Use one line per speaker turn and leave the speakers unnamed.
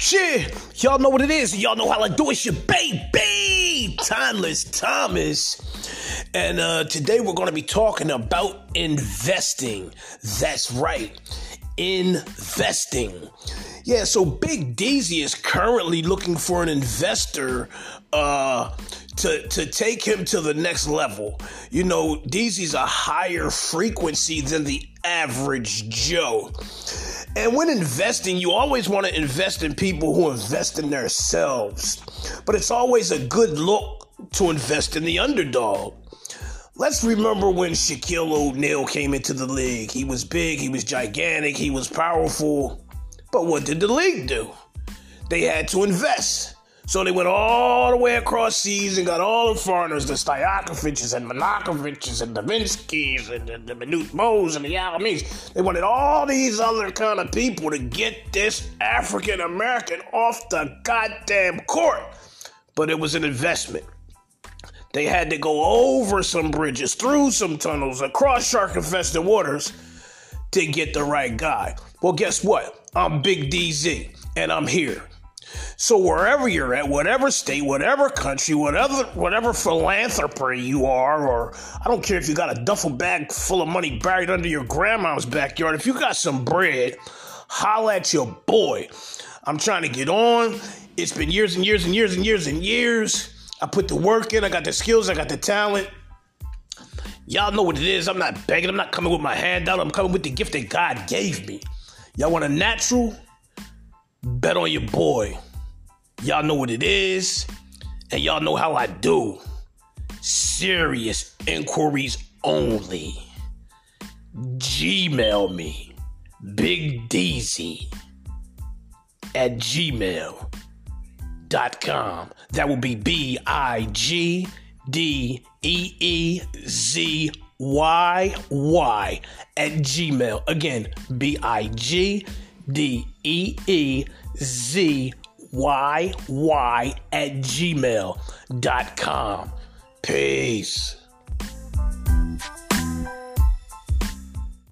Shit, y'all know what it is. Y'all know how I do it. It's your baby, Timeless Thomas. And uh, today we're going to be talking about investing. That's right, investing. Yeah, so Big Deezy is currently looking for an investor uh, to to take him to the next level. You know, Deezy's a higher frequency than the average Joe. And when investing, you always want to invest in people who invest in themselves. But it's always a good look to invest in the underdog. Let's remember when Shaquille O'Neal came into the league. He was big, he was gigantic, he was powerful. But what did the league do? They had to invest. So they went all the way across seas and got all the foreigners, the Stojakovic's and Monakovic's and the Vinskys and the, the Manute Bos and the Alamese. They wanted all these other kind of people to get this African American off the goddamn court. But it was an investment. They had to go over some bridges, through some tunnels, across shark infested waters to get the right guy. Well, guess what? I'm Big Deezy and I'm here. So wherever you're at, whatever state, whatever country, whatever whatever philanthropy you are, or I don't care if you got a duffel bag full of money buried under your grandma's backyard, if you got some bread, holla at your boy. I'm trying to get on. It's been years and years and years and years and years. I put the work in, I got the skills, I got the talent. Y'all know what it is. I'm not begging, I'm not coming with my hand out, I'm coming with the gift that God gave me. Y'all want a natural? Bet on your boy. Y'all know what it is, and y'all know how I do. Serious inquiries only. Gmail me, Big Deezy at gmail.com. That will be B I G D E E Z Y Y at Gmail. Again, B I G D E E Z Y Y at gmail.com. Peace.